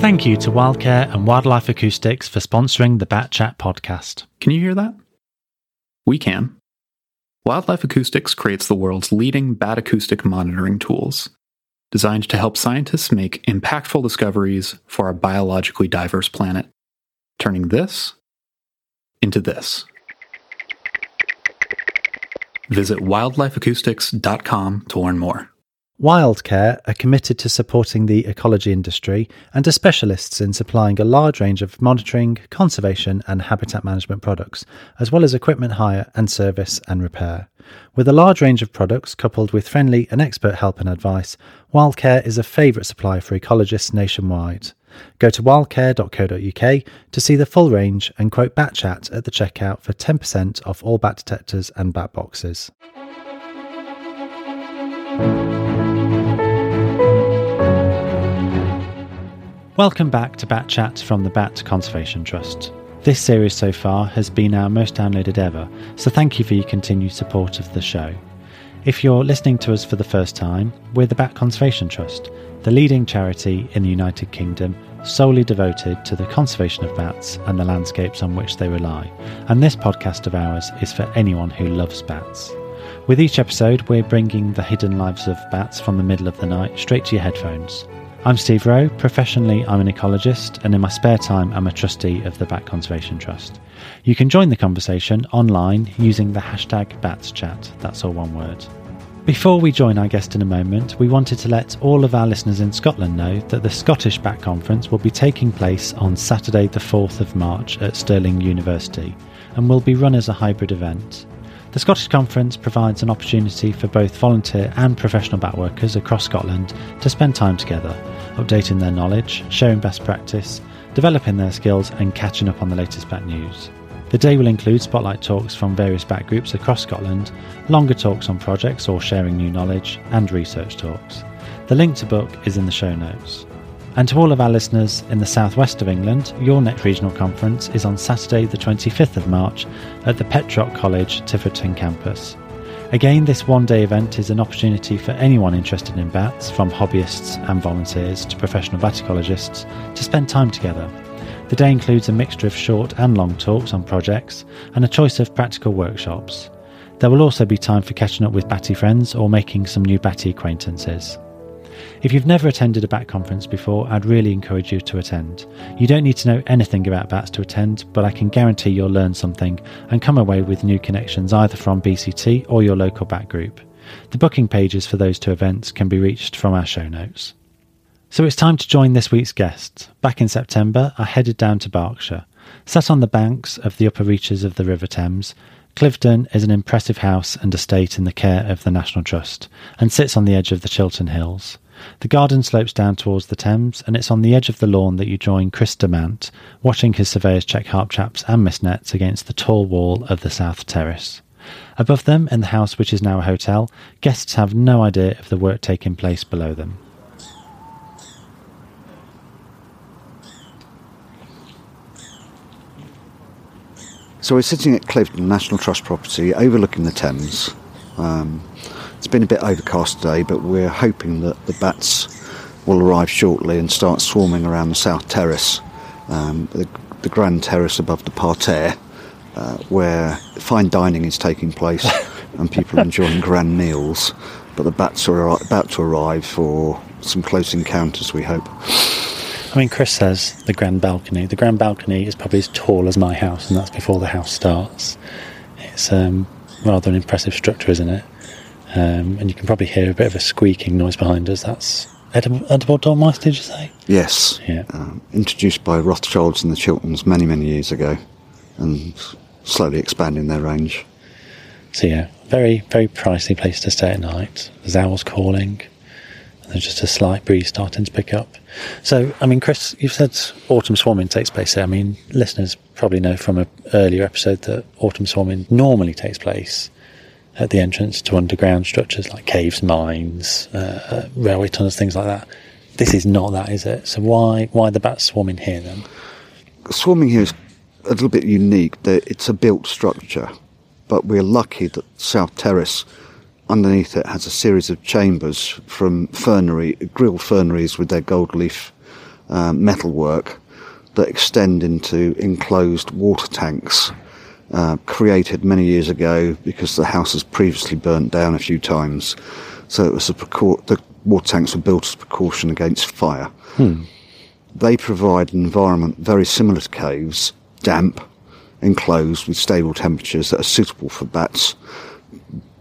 Thank you to Wildcare and Wildlife Acoustics for sponsoring the Bat Chat podcast. Can you hear that? We can. Wildlife Acoustics creates the world's leading bat acoustic monitoring tools, designed to help scientists make impactful discoveries for our biologically diverse planet, turning this into this. Visit wildlifeacoustics.com to learn more. Wildcare are committed to supporting the ecology industry and are specialists in supplying a large range of monitoring, conservation, and habitat management products, as well as equipment hire and service and repair. With a large range of products coupled with friendly and expert help and advice, Wildcare is a favourite supplier for ecologists nationwide. Go to wildcare.co.uk to see the full range and quote BatChat at the checkout for 10% off all bat detectors and bat boxes. Welcome back to Bat Chat from the Bat Conservation Trust. This series so far has been our most downloaded ever, so thank you for your continued support of the show. If you're listening to us for the first time, we're the Bat Conservation Trust, the leading charity in the United Kingdom solely devoted to the conservation of bats and the landscapes on which they rely. And this podcast of ours is for anyone who loves bats. With each episode, we're bringing the hidden lives of bats from the middle of the night straight to your headphones. I'm Steve Rowe. Professionally, I'm an ecologist, and in my spare time, I'm a trustee of the Bat Conservation Trust. You can join the conversation online using the hashtag BatsChat. That's all one word. Before we join our guest in a moment, we wanted to let all of our listeners in Scotland know that the Scottish Bat Conference will be taking place on Saturday, the 4th of March at Stirling University and will be run as a hybrid event. The Scottish Conference provides an opportunity for both volunteer and professional bat workers across Scotland to spend time together, updating their knowledge, sharing best practice, developing their skills, and catching up on the latest bat news. The day will include spotlight talks from various bat groups across Scotland, longer talks on projects or sharing new knowledge, and research talks. The link to book is in the show notes. And to all of our listeners in the southwest of England, your next regional conference is on Saturday, the 25th of March, at the Petroc College Tiverton campus. Again, this one day event is an opportunity for anyone interested in bats, from hobbyists and volunteers to professional bat ecologists, to spend time together. The day includes a mixture of short and long talks on projects and a choice of practical workshops. There will also be time for catching up with batty friends or making some new batty acquaintances. If you've never attended a bat conference before, I'd really encourage you to attend. You don't need to know anything about bats to attend, but I can guarantee you'll learn something and come away with new connections either from BCT or your local bat group. The booking pages for those two events can be reached from our show notes. So it's time to join this week's guest. Back in September, I headed down to Berkshire. Sat on the banks of the upper reaches of the River Thames, Cliveden is an impressive house and estate in the care of the National Trust and sits on the edge of the Chiltern Hills. The garden slopes down towards the Thames, and it's on the edge of the lawn that you join Chris Demant, watching his surveyors check harp traps and mist nets against the tall wall of the south terrace. Above them, in the house which is now a hotel, guests have no idea of the work taking place below them. So we're sitting at Cliveden National Trust property overlooking the Thames. Um, it's been a bit overcast today, but we're hoping that the bats will arrive shortly and start swarming around the south terrace, um, the, the, grand terrace above the parterre, uh, where fine dining is taking place and people are enjoying grand meals. But the bats are about to arrive for some close encounters, we hope. I mean, Chris says the grand balcony. The grand balcony is probably as tall as my house, and that's before the house starts. It's um, rather an impressive structure, isn't it? Um, and you can probably hear a bit of a squeaking noise behind us. That's edible, edible dormice, did you say? Yes. Yeah. Um, introduced by Rothschilds and the Chilterns many, many years ago, and slowly expanding their range. So yeah, very, very pricey place to stay at night. There's owls calling. And there's just a slight breeze starting to pick up. So, I mean, Chris, you've said autumn swarming takes place there. I mean, listeners probably know from an earlier episode that autumn swarming normally takes place at the entrance to underground structures like caves, mines, uh, railway tunnels, things like that. This is not that, is it? So why why the bats swarming here then? Swarming here is a little bit unique. It's a built structure, but we're lucky that South Terrace underneath it has a series of chambers from fernery, grilled ferneries with their gold leaf uh, metalwork that extend into enclosed water tanks uh, created many years ago because the house has previously burnt down a few times. So it was a precau- the water tanks were built as a precaution against fire. They provide an environment very similar to caves, damp, enclosed with stable temperatures that are suitable for bats,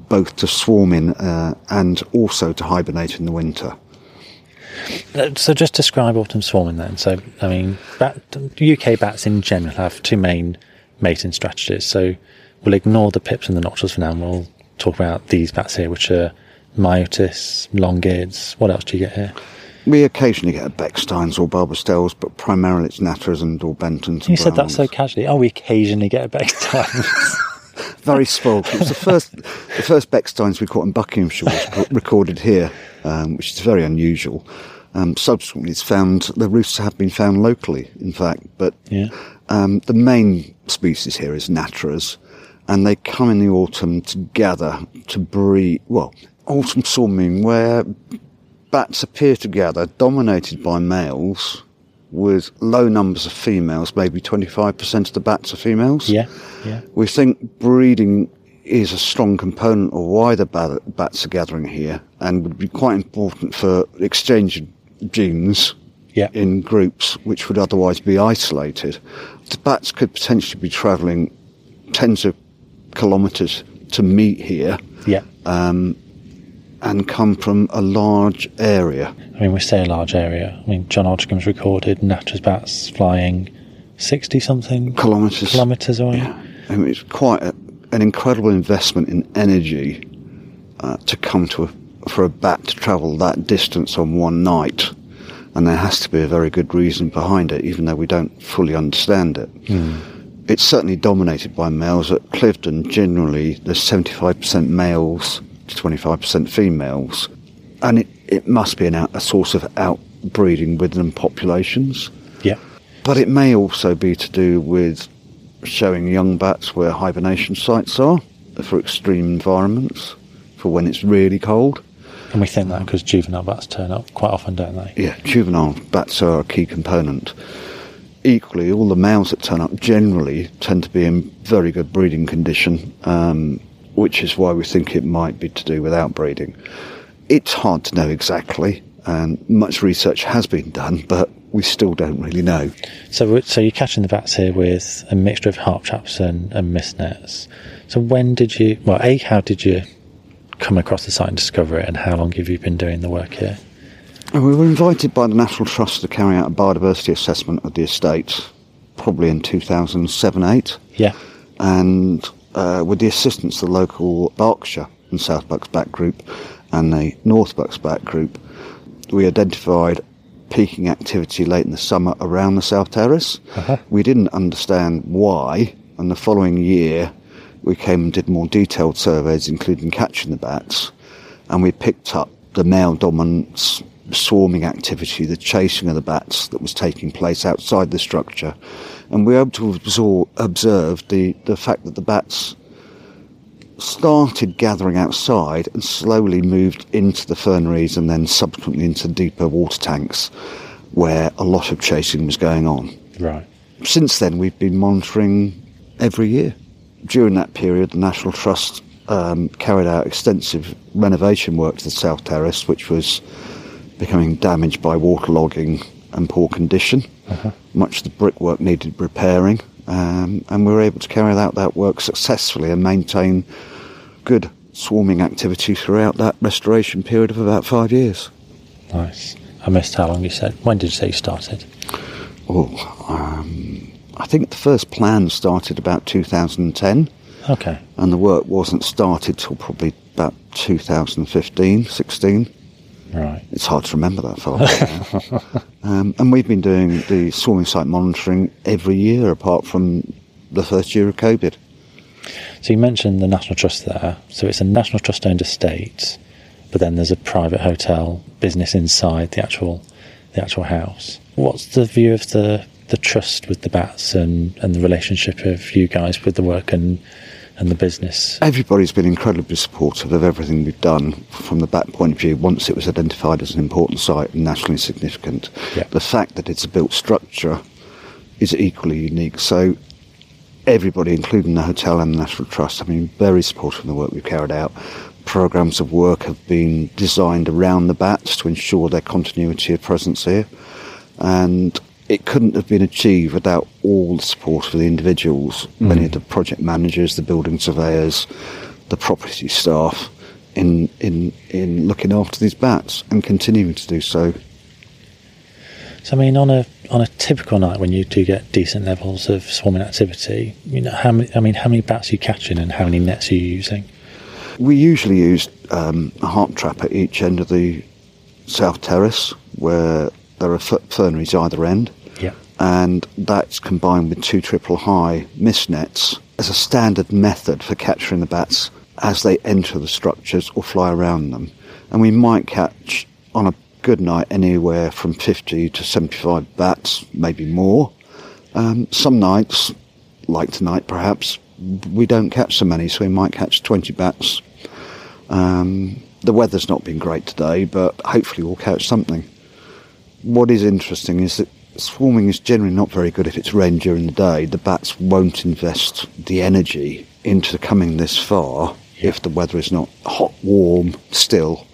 both to swarm in uh, and also to hibernate in the winter. Uh, So just describe autumn swarming then. So, I mean, bat, UK bats in general have two main mating strategies. So we'll ignore the pips and the nocturnes for now and we'll talk about these bats here, which are myotis, long-eared. What else do you get here? We occasionally get a Bechsteins or Barbastelles, but primarily it's Natters and Daubenton's. You and said that so casually. Oh, we occasionally get a Bechstein. very spoiled. It was the first, the first Bechsteins we caught in Buckinghamshire was recorded here, um, which is very unusual. Um, subsequently, it's found the roosts have been found locally, in fact, but yeah. um, the main species here is Natterer's, and they come in the autumn to gather to breed. Well, autumn swarming, where bats appear to gather, dominated by males, with low numbers of females. Maybe twenty-five percent of the bats are females. Yeah. Yeah. We think breeding is a strong component of why the bat- bats are gathering here and would be quite important for exchanging genes Yeah. in groups which would otherwise be isolated. The bats could potentially be travelling tens of kilometres to meet here Yeah. and come from a large area. I mean, we say a large area. I mean, John Odgcombe's recorded Natterer's bats flying 60 something Kilometres. kilometres away. Yeah. I mean, it's quite a, an incredible investment in energy uh, to come to a, for a bat to travel that distance on one night, and there has to be a very good reason behind it, even though we don't fully understand it. Hmm. It's certainly dominated by males. At Cliveden, generally, there's 75% males to 25% females, and it, it must be an out, a source of outbreeding within populations. Yeah. But it may also be to do with showing young bats where hibernation sites are for extreme environments, for when it's really cold. And we think that because juvenile bats turn up quite often, don't they? Yeah, juvenile bats are a key component. Equally, all the males that turn up generally tend to be in very good breeding condition, um, which is why we think it might be to do with outbreeding. It's hard to know exactly, and much research has been done, but we still don't really know. So, so you're catching the bats here with a mixture of harp traps and, and mist nets. So when did you, well, A, how did you come across the site and discover it, and how long have you been doing the work here? And we were invited by the National Trust to carry out a biodiversity assessment of the estate, probably in 2007 8, Yeah. and uh, with the assistance of the local Berkshire and South Bucks Bat Group and the North Bucks Bat Group, we identified peaking activity late in the summer around the South Terrace. We didn't understand why, and the following year we came and did more detailed surveys, including catching the bats, and we picked up the male dominance swarming activity, the chasing of the bats that was taking place outside the structure, and we were able to absor- observe the, the fact that the bats started gathering outside and slowly moved into the ferneries and then subsequently into deeper water tanks where a lot of chasing was going on. Right. Since then, we've been monitoring every year. During that period, the National Trust um, carried out extensive renovation work to the South Terrace, which was becoming damaged by waterlogging and poor condition. Much of the brickwork needed repairing, um, and we were able to carry out that work successfully and maintain good swarming activity throughout that restoration period of about five years. Nice. I missed how long you said. When did you say you started? Oh, um, I think the first plan started about 2010, Okay. and the work wasn't started till probably about 2015, 16. Right. It's hard to remember that far. um, and we've been doing the swarming site monitoring every year, apart from the first year of COVID. So you mentioned the National Trust there. So it's a National Trust owned estate, but then there's a private hotel business inside the actual the actual house. What's the view of the the trust with the bats and, and the relationship of you guys with the work and and the business? Everybody's been incredibly supportive of everything we've done from the bat point of view once it was identified as an important site and nationally significant. Yeah. The fact that it's a built structure is equally unique. So everybody, including the hotel and the National Trust, have been very supportive of the work we've carried out. Programs of work have been designed around the bats to ensure their continuity of presence here. And it couldn't have been achieved without all the support of the individuals, many of the project managers, the building surveyors, the property staff, in in in looking after these bats and continuing to do so. So, I mean, on a on a typical night when you do get decent levels of swarming activity, you know, how many? I mean, how many bats are you catching, and how many nets are you using? We usually use um, a harp trap at each end of the south terrace, where there are f- ferneries either end. And that's combined with two triple high mist nets as a standard method for capturing the bats as they enter the structures or fly around them. And we might catch on a good night anywhere from 50 to 75 bats, maybe more. Um, some nights, like tonight perhaps, we don't catch so many, so we might catch 20 bats. Um, the weather's not been great today, but hopefully we'll catch something. What is interesting is that swarming is generally not very good if it's rain during the day. The bats won't invest the energy into coming this far if the weather is not hot, warm, still.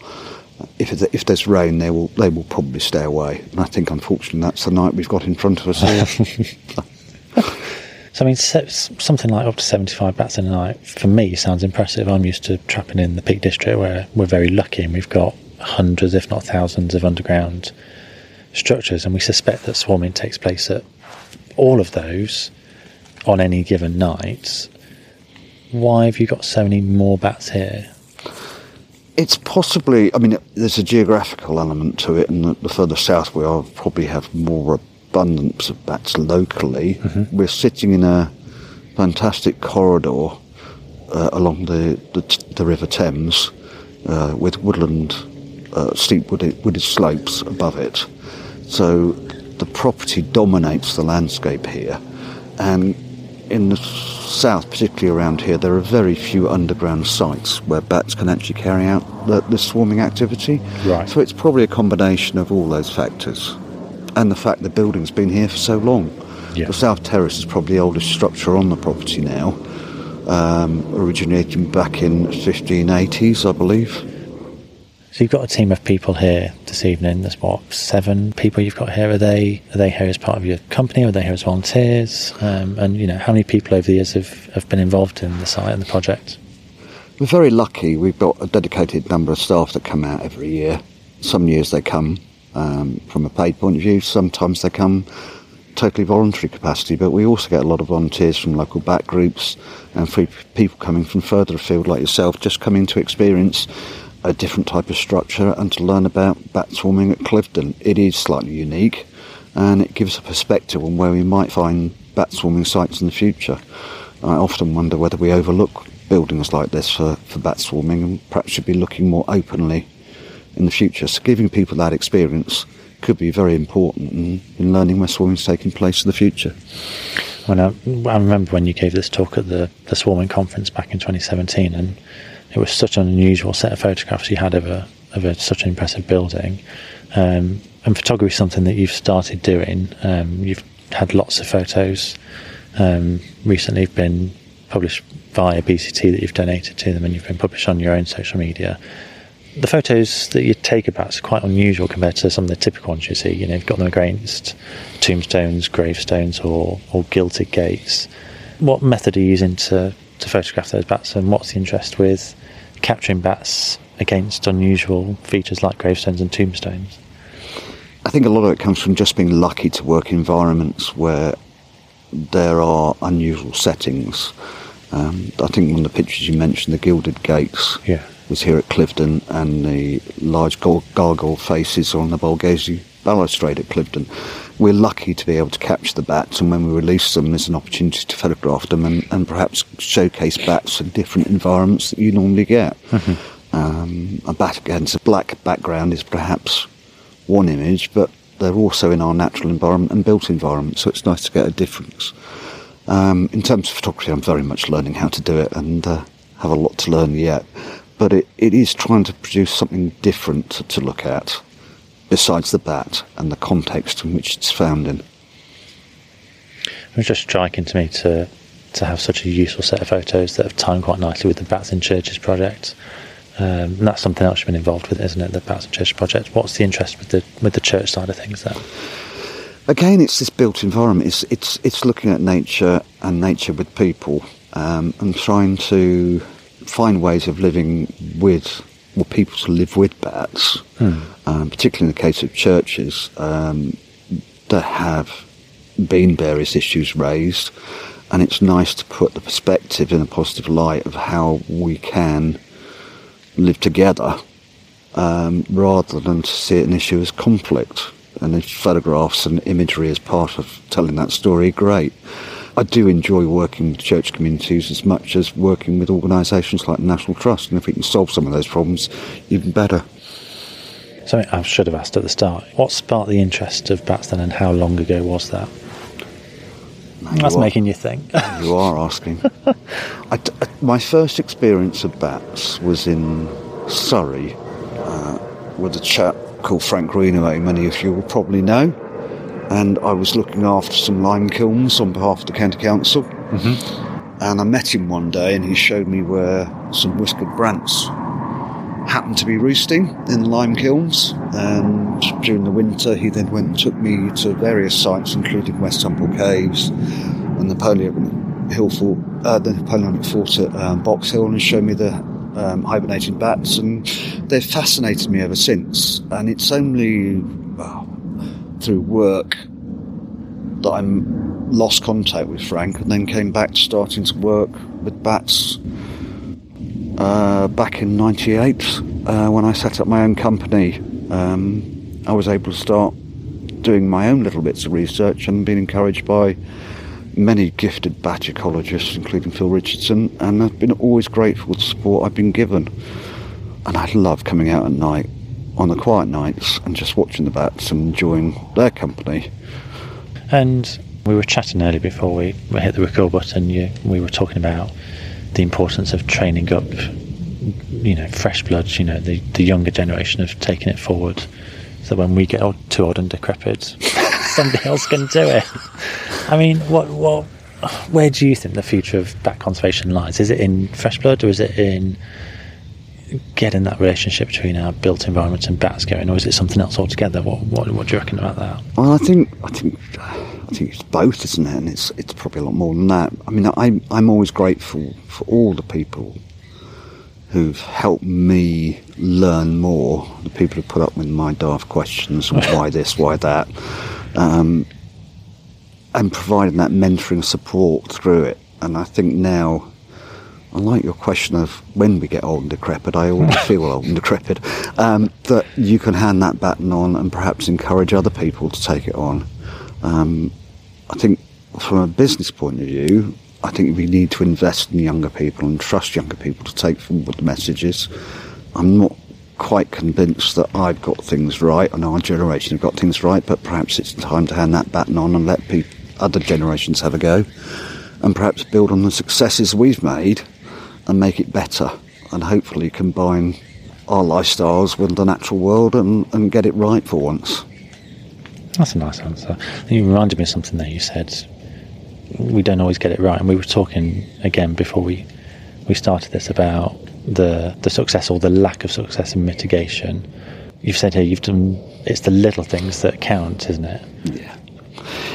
If, it, if there's rain, they will they will probably stay away. And I think, unfortunately, that's the night we've got in front of us here. So, I mean, something like up to 75 bats in a night, for me, sounds impressive. I'm used to trapping in the Peak District where we're very lucky and we've got hundreds, if not thousands, of underground structures. And we suspect that swarming takes place at all of those on any given night. Why have you got so many more bats here? It's possibly, I mean, there's a geographical element to it, and the, the further south we are, probably have more abundance of bats locally. We're sitting in a fantastic corridor uh, along the, the, the River Thames uh, with woodland, uh, steep wooded, wooded slopes above it. So the property dominates the landscape here, and in the south, particularly around here, there are very few underground sites where bats can actually carry out the, the swarming activity. Right. So it's probably a combination of all those factors, and the fact the building's been here for so long. Yeah. The South Terrace is probably the oldest structure on the property now, um, originating back in 1580s, I believe. So you've got a team of people here this evening. There's what seven people you've got here. Are they are they here as part of your company? Or are they here as volunteers? Um, and you know how many people over the years have, have been involved in the site and the project? We're very lucky. We've got a dedicated number of staff that come out every year. Some years they come um, from a paid point of view. Sometimes they come totally voluntary capacity. But we also get a lot of volunteers from local bat groups and free people coming from further afield, like yourself, just coming to experience a different type of structure and to learn about bat swarming at Cliveden. It is slightly unique, and it gives a perspective on where we might find bat swarming sites in the future. I often wonder whether we overlook buildings like this for, for bat swarming and perhaps should be looking more openly in the future. So giving people that experience could be very important in, in learning where swarming is taking place in the future. When I, I remember when you gave this talk at the the swarming conference back in 2017, and it was such an unusual set of photographs you had of a of a, such an impressive building. Um, and photography is something that you've started doing. Um, you've had lots of photos. Um, recently, have been published via BCT that you've donated to them, and you've been published on your own social media. The photos that you take about are quite unusual compared to some of the typical ones you see. You know, you've got them against tombstones, gravestones, or or gilded gates. What method are you using to to photograph those bats, and what's the interest with capturing bats against unusual features like gravestones and tombstones? I think a lot of it comes from just being lucky to work in environments where there are unusual settings. Um, I think one of the pictures you mentioned, the gilded gates, Yeah. was here at Cliveden, and the large gar- gargoyle faces on the Borghese balustrade at Cliveden. We're lucky to be able to capture the bats, and when we release them, there's an opportunity to photograph them and, and perhaps showcase bats in different environments that you normally get. Um, a bat against a black background is perhaps one image, but they're also in our natural environment and built environment, so it's nice to get a difference. Um, in terms of photography, I'm very much learning how to do it and uh, have a lot to learn yet. But it, it is trying to produce something different to, to look at besides the bat and the context in which it's found in. It was just striking to me to to have such a useful set of photos that have timed quite nicely with the Bats in Churches project. Um, and that's something else you've been involved with, isn't it? The Bats in Churches project. What's the interest with the with the church side of things there? Again, it's this built environment. It's it's it's looking at nature and nature with people, um, and trying to find ways of living with or people to live with bats, hmm. um, particularly in the case of churches um, that have been various issues raised. And it's nice to put the perspective in a positive light of how we can live together um, rather than to see an issue as conflict. And if photographs and imagery as part of telling that story, great. I do enjoy working with church communities as much as working with organisations like the National Trust, and if we can solve some of those problems, even better. Something I should have asked at the start. What sparked the interest of bats then, and how long ago was that? That's making you think. you are asking. I, my first experience of bats was in Surrey uh, with a chap called Frank Green, who many of you will probably know. And I was looking after some lime kilns on behalf of the county council. Mm-hmm. And I met him one day, and he showed me where some whiskered Brandt's happened to be roosting in lime kilns. And during the winter, he then went and took me to various sites, including West Temple Caves and the Napoleon Hill Fort, uh, the Napoleonic Fort at um, Box Hill, and showed me the um, hibernating bats. And they've fascinated me ever since. And it's only well, through work that I lost contact with Frank, and then came back to starting to work with bats uh, back in '98 uh, when I set up my own company. Um, I was able to start doing my own little bits of research and being encouraged by many gifted bat ecologists, including Phil Richardson, and I've been always grateful for the support I've been given. And I love coming out at night on the quiet nights and just watching the bats and enjoying their company. And we were chatting earlier before we, we hit the record button. You, we were talking about the importance of training up, you know, fresh bloods, you know, the, the younger generation of taking it forward. So when we get old, too old and decrepit, somebody else can do it. I mean, what, what, where do you think the future of bat conservation lies? Is it in fresh blood or is it in getting that relationship between our built environment and bats going, or is it something else altogether? What, what, what do you reckon about that? Well, I think, I think I think it's both, isn't it? And it's it's probably a lot more than that. I mean, I'm I'm always grateful for all the people who've helped me learn more. The people who put up with my daft questions, why this, why that, um, and providing that mentoring support through it. And I think now. I like your question of when we get old and decrepit. I already feel old and decrepit. Um, that you can hand that baton on and perhaps encourage other people to take it on. Um, I think from a business point of view, I think we need to invest in younger people and trust younger people to take forward the messages. I'm not quite convinced that I've got things right and our generation have got things right, but perhaps it's time to hand that baton on and let other generations have a go and perhaps build on the successes we've made and make it better and hopefully combine our lifestyles with the natural world and, and get it right for once. That's a nice answer. You reminded me of something that you said. We don't always get it right, and we were talking again before we we started this about the the success or the lack of success in mitigation. You've said here you've done. It's the little things that count, isn't it? Yeah.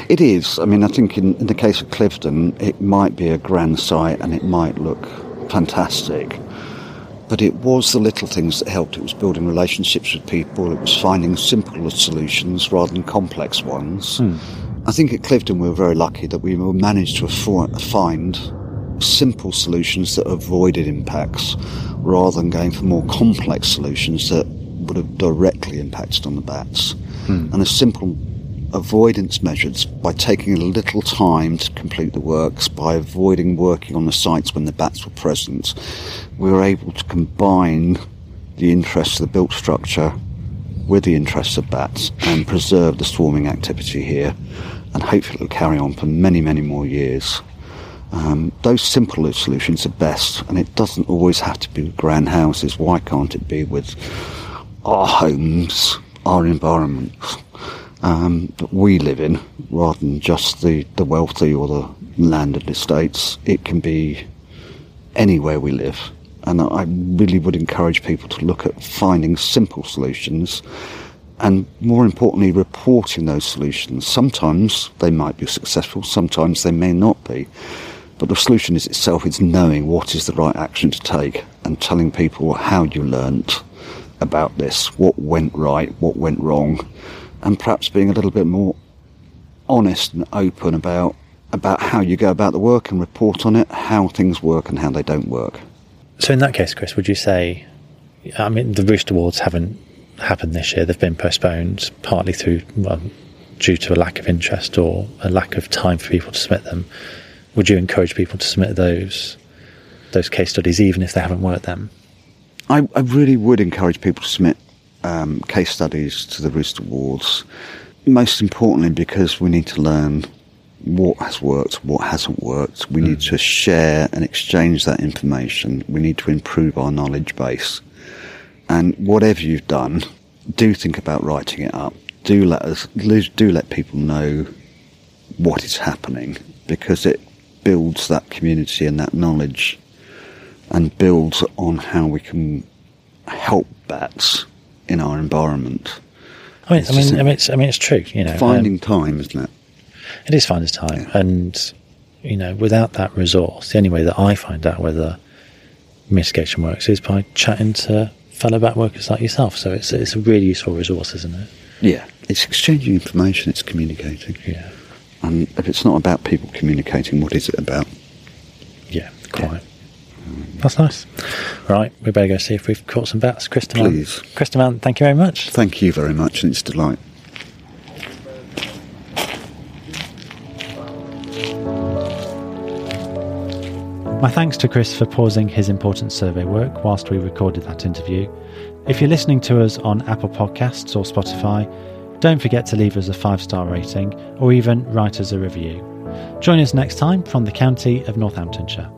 It is. I mean, I think in, in the case of Cliveden, it might be a grand site and it might look fantastic but it was the little things that helped. It was building relationships with people. It was finding simple solutions rather than complex ones. Hmm. I think at Cliveden we were very lucky that we managed to find simple solutions that avoided impacts rather than going for more complex solutions that would have directly impacted on the bats. Hmm. And a simple avoidance measures by taking a little time to complete the works, by avoiding working on the sites when the bats were present, we were able to combine the interests of the built structure with the interests of bats and preserve the swarming activity here. And hopefully it'll carry on for many, many more years. Um, those simple solutions are best, and it doesn't always have to be with grand houses. Why can't it be with our homes, our environments um, that we live in, rather than just the, the wealthy or the landed estates? It can be anywhere we live. And I really would encourage people to look at finding simple solutions and more importantly, reporting those solutions. Sometimes they might be successful, sometimes they may not be. But the solution is itself is knowing what is the right action to take and telling people how you learnt about this, what went right, what went wrong, and perhaps being a little bit more honest and open about about how you go about the work and report on it, how things work and how they don't work. So in that case, Chris, would you say I mean the Roost Awards haven't happened this year, they've been postponed partly through well, due to a lack of interest or a lack of time for people to submit them would you encourage people to submit those those case studies, even if they haven't worked them? I, I really would encourage people to submit um, case studies to the Roost Awards. Most importantly, because we need to learn what has worked, what hasn't worked. We mm. need to share and exchange that information. We need to improve our knowledge base. And whatever you've done, do think about writing it up. Do let us, do let people know what is happening because it builds that community and that knowledge and builds on how we can help bats in our environment. I mean, I mean, I mean, it's, I mean, it's true. You know, finding um, time, isn't it? It is finding time, yeah. and you know, without that resource, the only way that I find out whether mitigation works is by chatting to fellow bat workers like yourself. So it's it's a really useful resource, isn't it? Yeah, it's exchanging information, it's communicating. Yeah. And if it's not about people communicating, what is it about? Yeah, quite. Yeah. That's nice. Right, we better go see if we've caught some bats. Krista Please. Mann, thank you very much. Thank you very much, and it's a delight. My thanks to Chris for pausing his important survey work whilst we recorded that interview. If you're listening to us on Apple Podcasts or Spotify, don't forget to leave us a five star rating or even write us a review. Join us next time from the county of Northamptonshire.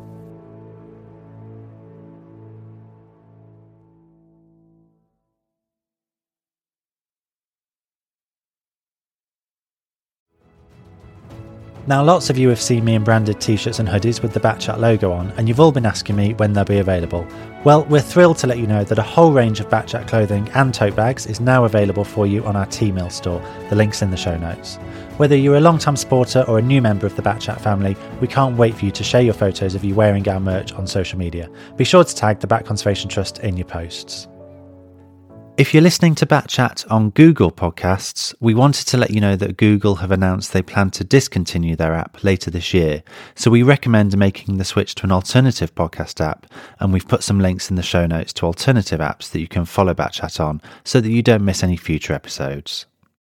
Now, lots of you have seen me in branded t shirts and hoodies with the Batchat logo on, and you've all been asking me when they'll be available. Well, we're thrilled to let you know that a whole range of Batchat clothing and tote bags is now available for you on our Teemill store. The link's in the show notes. Whether you're a long time supporter or a new member of the Batchat family, we can't wait for you to share your photos of you wearing our merch on social media. Be sure to tag the Bat Conservation Trust in your posts. If you're listening to Bat Chat on Google Podcasts, we wanted to let you know that Google have announced they plan to discontinue their app later this year. So we recommend making the switch to an alternative podcast app, and we've put some links in the show notes to alternative apps that you can follow Bat Chat on so that you don't miss any future episodes.